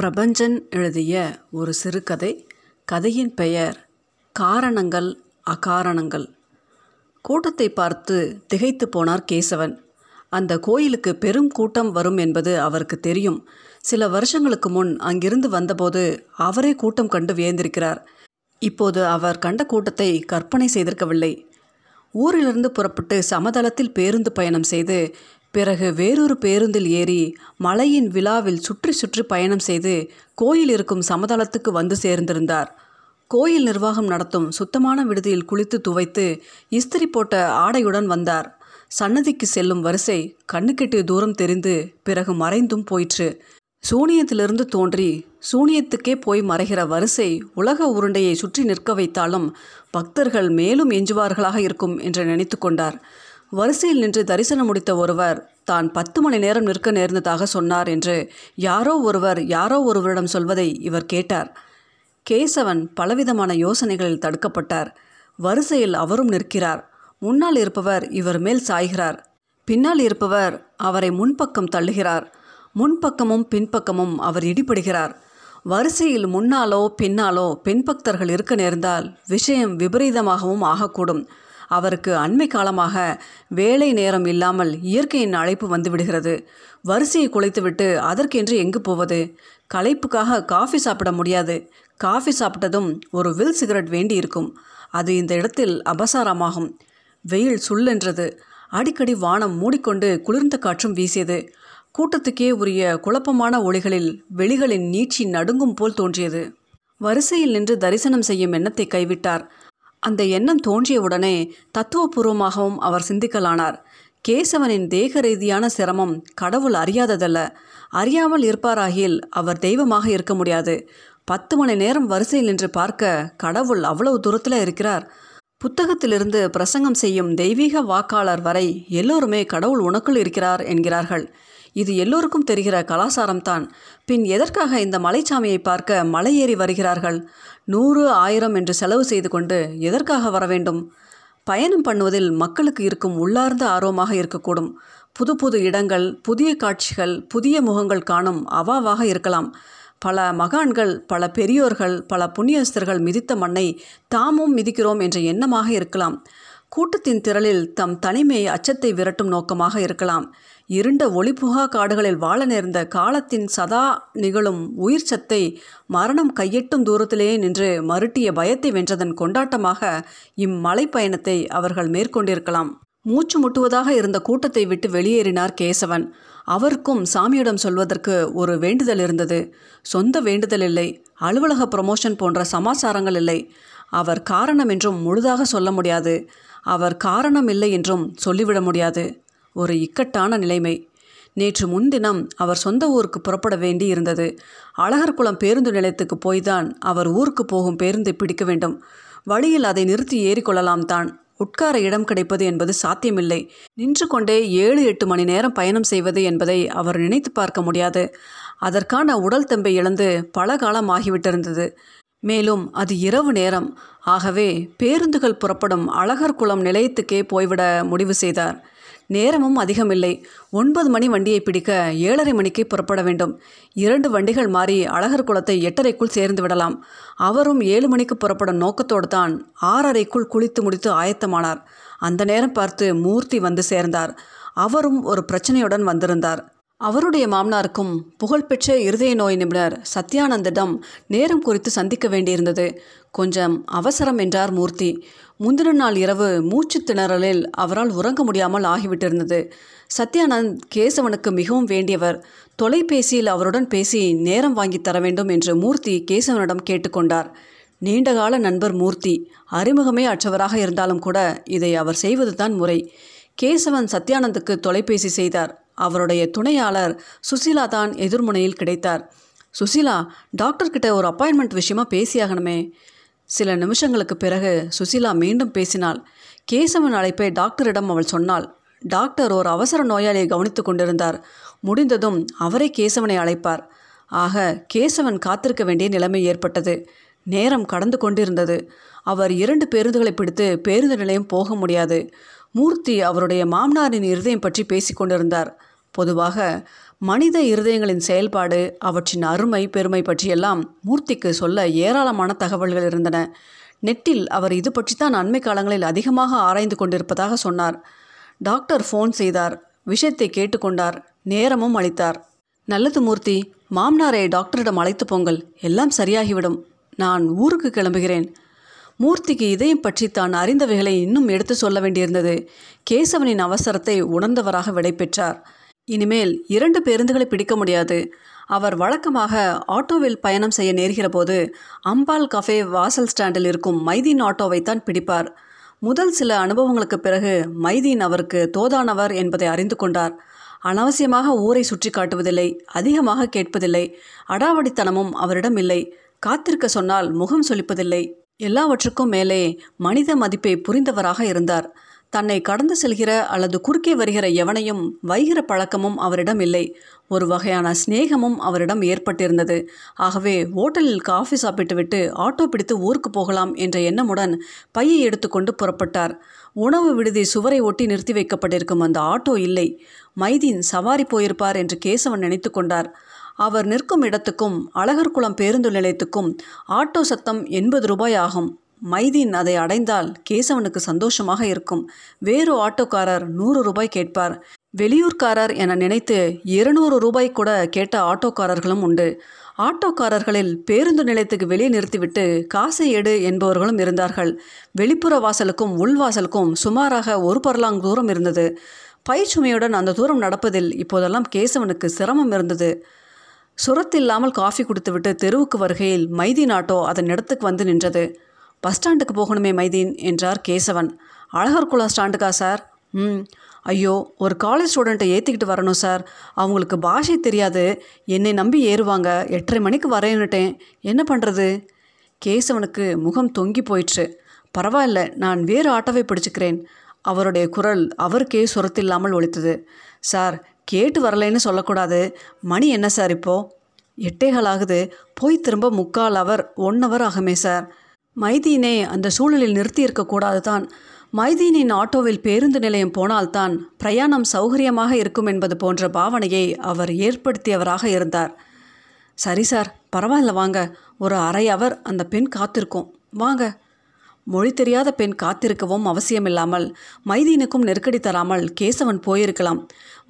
பிரபஞ்சன் எழுதிய ஒரு சிறுகதை. கதையின் பெயர் காரணங்கள் அகாரணங்கள். கூட்டத்தை பார்த்து திகைத்து போனார் கேசவன். அந்த கோயிலுக்கு பெரும் கூட்டம் வரும் என்பது அவருக்கு தெரியும். சில வருஷங்களுக்கு முன் அங்கிருந்து வந்தபோது அவரே கூட்டம் கண்டு வியந்திருக்கிறார். இப்போது அவர் கண்ட கூட்டத்தை கற்பனை செய்திருக்கவில்லை. ஊரிலிருந்து புறப்பட்டு சமதளத்தில் பேருந்து பயணம் செய்து பிறகு வேறொரு பேருந்தில் ஏறி மலையின் விழாவில் சுற்றி சுற்றி பயணம் செய்து கோயில் இருக்கும் சமதளத்துக்கு வந்து சேர்ந்திருந்தார். கோயில் நிர்வாகம் நடத்தும் சுத்தமான விடுதியில் குளித்து துவைத்து இஸ்திரி போட்ட ஆடையுடன் வந்தார். சன்னதிக்கு செல்லும் வரிசை கண்ணுக்கெட்டிய தூரம் தெரிந்து பிறகு மறைந்தும் போயிற்று. சூனியத்திலிருந்து தோன்றி சூனியத்துக்கே போய் மறைகிற வரிசை உலக உருண்டையை சுற்றி நிற்க வைத்தாலும் பக்தர்கள் மேலும் எஞ்சுவார்களாக இருக்கும் என்று நினைத்து கொண்டார். வரிசையில் நின்று தரிசனம் முடித்த ஒருவர் தான் பத்து மணி நேரம் நிற்க நேர்ந்ததாக சொன்னார் என்று யாரோ ஒருவர் யாரோ ஒருவரிடம் சொல்வதை இவர் கேட்டார். கேசவன் பலவிதமான யோசனைகளில் தடுக்கப்பட்டார். வரிசையில் அவரும் நிற்கிறார். முன்னால் இருப்பவர் இவர் மேல் சாய்கிறார். பின்னால் இருப்பவர் அவரை முன்பக்கம் தள்ளுகிறார். முன்பக்கமும் பின்பக்கமும் அவர் இடிபடுகிறார். வரிசையில் முன்னாலோ பின்னாலோ பின்பக்தர்கள் இருக்க நேர்ந்தால் விஷயம் விபரீதமாகவும் ஆகக்கூடும். அவருக்கு அண்மை காலமாக வேலை நேரம் இல்லாமல் இயற்கையின் அழைப்பு வந்துவிடுகிறது. வரிசையை குலைத்துவிட்டு அதற்கென்று எங்கு போவது? களைப்புக்காக காஃபி சாப்பிட முடியாது. காஃபி சாப்பிட்டதும் ஒரு வில் சிகரெட் வேண்டி இருக்கும் அது இந்த இடத்தில் அபசாரமாகும். வெயில் சுள்ளென்றது. அடிக்கடி வானம் மூடிக்கொண்டு குளிர்ந்த காற்றும் வீசியது. கூட்டத்துக்கே உரிய குழப்பமான ஒளிகளில் வெளிகளின் நீட்சி நடுங்கும் போல் தோன்றியது. வரிசையில் நின்று தரிசனம் செய்யும் எண்ணத்தை கைவிட்டார். அந்த எண்ணம் தோன்றியவுடனே தத்துவபூர்வமாகவும் அவர் சிந்திக்கலானார். கேசவனின் தேக ரீதியான சிரமம் கடவுள் அறியாததல்ல. அறியாமல் இருப்பாராகில் அவர் தெய்வமாக இருக்க முடியாது. பத்து மணி நேரம் வரிசையில் நின்று பார்க்க கடவுள் அவ்வளவு தூரத்தில் இருக்கிறார். புத்தகத்திலிருந்து பிரசங்கம் செய்யும் தெய்வீக வாக்காளர் வரை எல்லோருமே கடவுள் உனக்குள் இருக்கிறார் என்கிறார்கள். இது எல்லோருக்கும் தெரிகிற கலாசாரம்தான். பின் எதற்காக இந்த மலைச்சாமியை பார்க்க மலை ஏறி வருகிறார்கள்? நூறு ஆயிரம் என்று செலவு செய்து கொண்டு எதற்காக வர வேண்டும்? பயணம் பண்ணுவதில் மக்களுக்கு இருக்கும் உள்ளார்ந்த ஆர்வமாக இருக்கக்கூடும். புது புது இடங்கள் புதிய காட்சிகள் புதிய முகங்கள் காணும் அவாவாக இருக்கலாம். பல மகான்கள் பல பெரியோர்கள் பல புண்ணியஸ்தர்கள் மிதித்த மண்ணை தாமும் மிதிக்கிறோம் என்ற எண்ணமாக இருக்கலாம். கூட்டத்தின் திரளில் தம் தனிமை அச்சத்தை விரட்டும் நோக்கமாக இருக்கலாம். இருண்ட ஒளிபுகா காடுகளில் வாழ நேர்ந்த காலத்தின் சதா நிகழும் உயிர் சத்தை மரணம் கையெட்டும் தூரத்திலேயே நின்று மருட்டிய பயத்தை வென்றதன் கொண்டாட்டமாக இம்மலை பயணத்தை அவர்கள் மேற்கொண்டிருக்கலாம். மூச்சு முட்டுவதாக இருந்த கூட்டத்தை விட்டு வெளியேறினார் கேசவன். அவருக்கும் சாமியிடம் சொல்வதற்கு ஒரு வேண்டுதல் இருந்தது. சொந்த வேண்டுதல் இல்லை. அலுவலக ப்ரமோஷன் போன்ற சமாச்சாரங்கள் இல்லை. அவர் காரணம் என்றும் முழுதாக சொல்ல முடியாது. அவர் காரணம் இல்லை என்றும் சொல்லிவிட முடியாது. ஒரு இக்கட்டான நிலைமை. நேற்று முன்தினம் அவர் சொந்த ஊருக்கு புறப்பட வேண்டி இருந்தது. அழகர்குளம் பேருந்து நிலையத்துக்கு போய்தான் அவர் ஊருக்கு போகும் பேருந்தை பிடிக்க வேண்டும். வழியில் அதை நிறுத்தி ஏறிக்கொள்ளலாம் தான். உட்கார இடம் கிடைப்பது என்பது சாத்தியமில்லை. நின்று கொண்டே ஏழு எட்டு மணி நேரம் பயணம் செய்வது என்பதை அவர் நினைத்து பார்க்க முடியாது. அதற்கான உடல் தெம்பை இழந்து பல காலம் ஆகிவிட்டிருந்தது. மேலும் அது இரவு நேரம். ஆகவே பேருந்துகள் புறப்படும் அழகர் குளம் நிலையத்துக்கே போய்விட முடிவு செய்தார். நேரமும் அதிகமில்லை. ஒன்பது மணி வண்டியை பிடிக்க ஏழரை மணிக்கு புறப்பட வேண்டும். இரண்டு வண்டிகள் மாறி அழகர் குளத்தை எட்டரைக்குள் சேர்ந்து விடலாம். அவரும் ஏழு மணிக்கு புறப்படும் நோக்கத்தோடு தான் ஆறரைக்குள் குளித்து முடித்து ஆயத்தமானார். அந்த நேரம் பார்த்து மூர்த்தி வந்து சேர்ந்தார். அவரும் ஒரு பிரச்சனையுடன் வந்திருந்தார். அவருடைய மாமனாருக்கும் புகழ்பெற்ற இருதய நோய் நிபுணர் சத்யானந்திடம் நேரம் குறித்து சந்திக்க வேண்டியிருந்தது. கொஞ்சம் அவசரம் என்றார் மூர்த்தி. முந்தின நாள் இரவு மூச்சு திணறலில் அவரால் உறங்க முடியாமல் ஆகிவிட்டிருந்தது. சத்யானந்த் கேசவனுக்கு மிகவும் வேண்டியவர். தொலைபேசியில் அவருடன் பேசி நேரம் வாங்கி தர வேண்டும் என்று மூர்த்தி கேசவனிடம் கேட்டுக்கொண்டார் நீண்டகால நண்பர் மூர்த்தி. அறிமுகமே அற்றவராக இருந்தாலும் கூட இதை அவர் செய்வதுதான் முறை. கேசவன் சத்யானந்துக்கு தொலைபேசி செய்தார். அவருடைய துணையாளர் சுசீலா தான் எதிர்முனையில் கிடைத்தார். சுசீலா டாக்டர்கிட்ட ஒரு அப்பாயின்மெண்ட் விஷயமா பேசியாகணுமே. சில நிமிஷங்களுக்கு பிறகு சுசிலா மீண்டும் பேசினாள். கேசவன் அழைப்பை டாக்டரிடம் அவள் சொன்னாள். டாக்டர் ஒரு அவசர நோயாளியை கவனித்து கொண்டிருந்தார். முடிந்ததும் அவரே கேசவனை அழைப்பார். ஆக கேசவன் காத்திருக்க வேண்டிய நிலைமை ஏற்பட்டது. நேரம் கடந்து கொண்டிருந்தது. அவர் இரண்டு பேருந்துகளை பிடித்து பேருந்து நிலையம் போக முடியாது. மூர்த்தி அவருடைய மாமனாரின் இருதயம் பற்றி பேசிக்கொண்டிருந்தார் பொதுவாக மனித இருதயங்களின் செயல்பாடு அவற்றின் அருமை பெருமை பற்றியெல்லாம் மூர்த்திக்கு சொல்ல ஏராளமான தகவல்கள் இருந்தன. நெட்டில் அவர் இது பற்றித்தான் அண்மை காலங்களில் அதிகமாக ஆராய்ந்து கொண்டிருப்பதாக சொன்னார். டாக்டர் ஃபோன் செய்தார். விஷயத்தை கேட்டுக்கொண்டார். நேரமும் அளித்தார். நல்லது மூர்த்தி மாமனாரை டாக்டரிடம் அழைத்து போங்கள். எல்லாம் சரியாகிவிடும். நான் ஊருக்கு கிளம்புகிறேன். மூர்த்திக்கு இதயம் பற்றி தான் அறிந்தவைகளை இன்னும் எடுத்து சொல்ல வேண்டியிருந்தது. கேசவனின் அவசரத்தை உணர்ந்தவராக விடைபெற்றார் இனிமேல் இரண்டு பேருந்துகளை பிடிக்க முடியாது. அவர் வழக்கமாக ஆட்டோவில் பயணம் செய்ய நேர்கிற போது அம்பால் கஃபே வாசல் ஸ்டாண்டில் இருக்கும் மைதீன் ஆட்டோவைத்தான் பிடிப்பார். முதல் சில அனுபவங்களுக்கு பிறகு மைதீன் அவருக்கு தோதானவர் என்பதை அறிந்து கொண்டார். அனாவசியமாக ஊரை சுற்றி காட்டுவதில்லை அதிகமாக கேட்பதில்லை அடாவடித்தனமும் அவரிடம் இல்லை. காத்திருக்க சொன்னால் முகம் சொலிப்பதில்லை எல்லாவற்றுக்கும் மேலே மனித மதிப்பை புரிந்தவராக இருந்தார். தன்னை கடந்து செல்கிற அல்லது குறுக்கே வருகிற எவனையும் வைகிற பழக்கமும் அவரிடம் இல்லை. ஒரு வகையான சிநேகமும் அவரிடம் ஏற்பட்டிருந்தது. ஆகவே ஓட்டலில் காஃபி சாப்பிட்டுவிட்டு ஆட்டோ பிடித்து ஊருக்கு போகலாம் என்ற எண்ணமுடன் பையை எடுத்துக்கொண்டு புறப்பட்டார். உணவு விடுதி சுவரை ஒட்டி நிறுத்தி வைக்கப்பட்டிருக்கும் அந்த ஆட்டோ இல்லை. மைதீன் சவாரி போயிருப்பார் என்று கேசவன் நினைத்து கொண்டார். அவர் நிற்கும் இடத்துக்கும் அழகர்குளம் பேருந்து நிலையத்துக்கும் ஆட்டோ சத்தம் எண்பது ரூபாய் ஆகும். மைதீன் அதை அடைந்தால் கேசவனுக்கு சந்தோஷமாக இருக்கும். வேறு ஆட்டோக்காரர் நூறு ரூபாய் கேட்பார். வெளியூர்காரர் என நினைத்து இருநூறு ரூபாய் கூட கேட்ட ஆட்டோக்காரர்களும் உண்டு. ஆட்டோக்காரர்களில் பேருந்து நிலையத்துக்கு வெளியே நிறுத்திவிட்டு காசை எடு என்பவர்களும் இருந்தார்கள். வெளிப்புற வாசலுக்கும் உள்வாசலுக்கும் சுமாராக ஒரு பரலாங் தூரம் இருந்தது. பயிற்சுமையுடன் அந்த தூரம் நடப்பதில் இப்போதெல்லாம் கேசவனுக்கு சிரமம் இருந்தது. சுரத்தில்லாமல் காஃபி குடித்துவிட்டு தெருவுக்கு வருகையில் மைதீன் ஆட்டோ அதன் இடத்துக்கு வந்து நின்றது. பஸ் ஸ்டாண்டுக்கு போகணுமே மைதீன் என்றார் கேசவன். அழகர்குளம் ஸ்டாண்டுக்கா சார்? ம். ஐயோ ஒரு காலேஜ் ஸ்டூடெண்ட்டை ஏற்றிக்கிட்டு வரணும் சார். அவங்களுக்கு பாஷை தெரியாது. என்னை நம்பி ஏறுவாங்க. எட்டரை மணிக்கு வரையன்னுட்டேன் என்ன பண்ணுறது கேசவனுக்கு முகம் தொங்கி போயிற்று. பரவாயில்ல நான் வேறு ஆட்டோவை பிடிச்சுக்கிறேன். அவருடைய குரல் அவருக்கே சுரத்தில்லாமல் ஒழித்தது சார் கேட்டு வரலைன்னு சொல்லக்கூடாது. மணி என்ன சார் இப்போது எட்டேகால் ஆகுது. போய் திரும்ப முக்கால் அவர் ஒன் ஹவர் ஆகுமே சார். மைதீனை அந்த சூழலில் நிறுத்தி இருக்கக்கூடாது தான் மைதீனின் ஆட்டோவில் பேருந்து நிலையம் போனால்தான் பிரயாணம் சௌகரியமாக இருக்கும் என்பது போன்ற பாவனையை அவர் ஏற்படுத்தியவராக இருந்தார். சரி சார் பரவாயில்ல வாங்க. ஒரு அரை அவர் அந்த பெண் காத்திருக்கும். வாங்க. மொழி தெரியாத பெண் காத்திருக்கவும் அவசியமில்லாமல் மைதீனுக்கும் நெருக்கடி தராமல் கேசவன் போயிருக்கலாம்.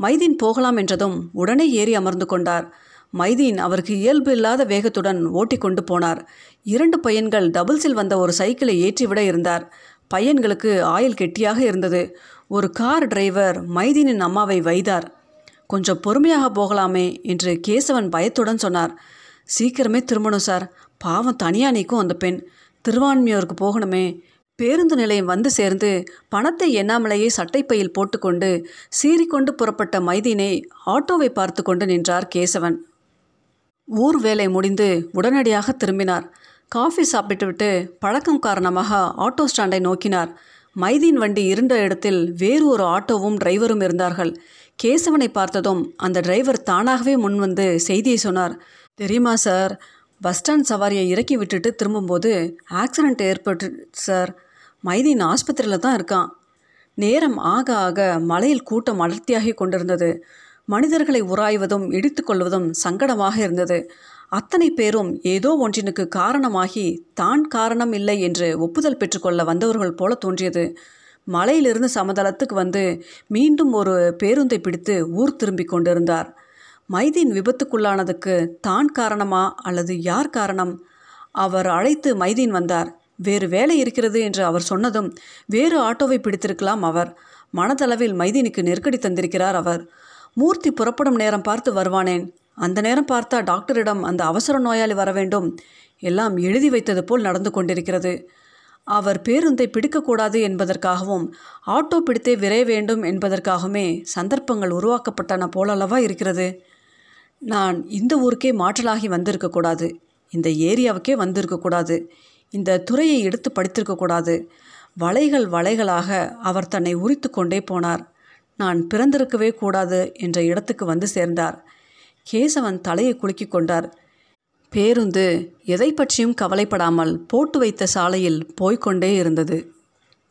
மைதீன் போகலாம் என்றதும் உடனே ஏறி அமர்ந்து கொண்டார். மைதீன் அவருக்கு இயல்பு இல்லாத வேகத்துடன் ஓட்டிக்கொண்டு போனார். இரண்டு பையன்கள் டபுள்ஸில் வந்த ஒரு சைக்கிளை ஏற்றிவிட இருந்தார். பையன்களுக்கு ஆயில் கெட்டியாக இருந்தது. ஒரு கார் டிரைவர் மைதீனின் அம்மாவை வைத்தார். கொஞ்சம் பொறுமையாக போகலாமே என்று கேசவன் பயத்துடன் சொன்னார். சீக்கிரமே திரும்பணும் சார் பாவம் தனியாக நிற்கும் அந்த பெண். திருவான்மையூருக்கு போகணுமே. பேருந்து நிலையம் வந்து சேர்ந்து பணத்தை எண்ணாமலேயே சட்டைப்பையில் போட்டுக்கொண்டு சீறிக்கொண்டு புறப்பட்ட மைதீனை ஆட்டோவை பார்த்து கொண்டு நின்றார் கேசவன். ஊர் வேலை முடிந்து உடனடியாக திரும்பினார். காஃபி சாப்பிட்டுவிட்டு பழக்கம் காரணமாக ஆட்டோ ஸ்டாண்டை நோக்கினார். மைதீன் வண்டி இருண்ட இடத்தில் வேறு ஒரு ஆட்டோவும் டிரைவரும் இருந்தார்கள். கேசவனை பார்த்ததும் அந்த டிரைவர் தானாகவே முன்வந்து செய்தியை சொன்னார். தெரியுமா சார்? பஸ் ஸ்டாண்ட் சவாரியை இறக்கி விட்டுட்டு திரும்பும்போது ஆக்சிடெண்ட் ஏற்பட்டு சார். மைதீன் ஆஸ்பத்திரியில் தான் இருக்கான். நேரம் ஆக ஆக மலையில் கூட்டம் அடர்த்தியாகி கொண்டிருந்தது. மனிதர்களை உராய்வதும் இடித்து கொள்வதும் சங்கடமாக இருந்தது. அத்தனை பேரும் ஏதோ ஒன்றினுக்கு காரணமாகி தான் காரணம் இல்லை என்று ஒப்புதல் பெற்றுக்கொள்ள வந்தவர்கள் போல தோன்றியது. மலையிலிருந்து சமதளத்துக்கு வந்து மீண்டும் ஒரு பேருந்தை பிடித்து ஊர் திரும்பிக் கொண்டிருந்தார். மைதீன் விபத்துக்குள்ளானதுக்கு தான் காரணமா அல்லது யார் காரணம்? அவர் அழைத்து மைதீன் வந்தார். வேறு வேலை இருக்கிறது என்று அவர் சொன்னதும் வேறு ஆட்டோவை பிடித்திருக்கலாம் அவர். மனதளவில் மைதீனுக்கு நெருக்கடி தந்திருக்கிறார் அவர். மூர்த்தி புறப்படும் நேரம் பார்த்து வருவானேன். அந்த நேரம் பார்த்தா டாக்டரிடம் அந்த அவசர நோயாளி வர வேண்டும். எல்லாம் எழுதி வைத்தது போல் நடந்து கொண்டிருக்கிறது. அவர் பேருந்தை பிடிக்கக்கூடாது என்பதற்காகவும் ஆட்டோ பிடித்தே விரைய வேண்டும் என்பதற்காகவுமே சந்தர்ப்பங்கள் உருவாக்கப்பட்டன போலல்லவா இருக்கிறது. நான் இந்த ஊருக்கே மாற்றலாகி வந்திருக்கக்கூடாது இந்த ஏரியாவுக்கே வந்திருக்கக்கூடாது இந்த துறையை எடுத்து படித்திருக்கக்கூடாது வலைகள் வலைகளாக அவர் தன்னை உரித்து கொண்டே போனார். நான் பிறந்திருக்கவே கூடாது என்ற இடத்துக்கு வந்து சேர்ந்தார். கேசவன் தலையை குலுக்கி கொண்டார். பேருந்து எதை பற்றியும் கவலைப்படாமல் போட்டு வைத்த சாலையில் போய்க்கொண்டே இருந்தது.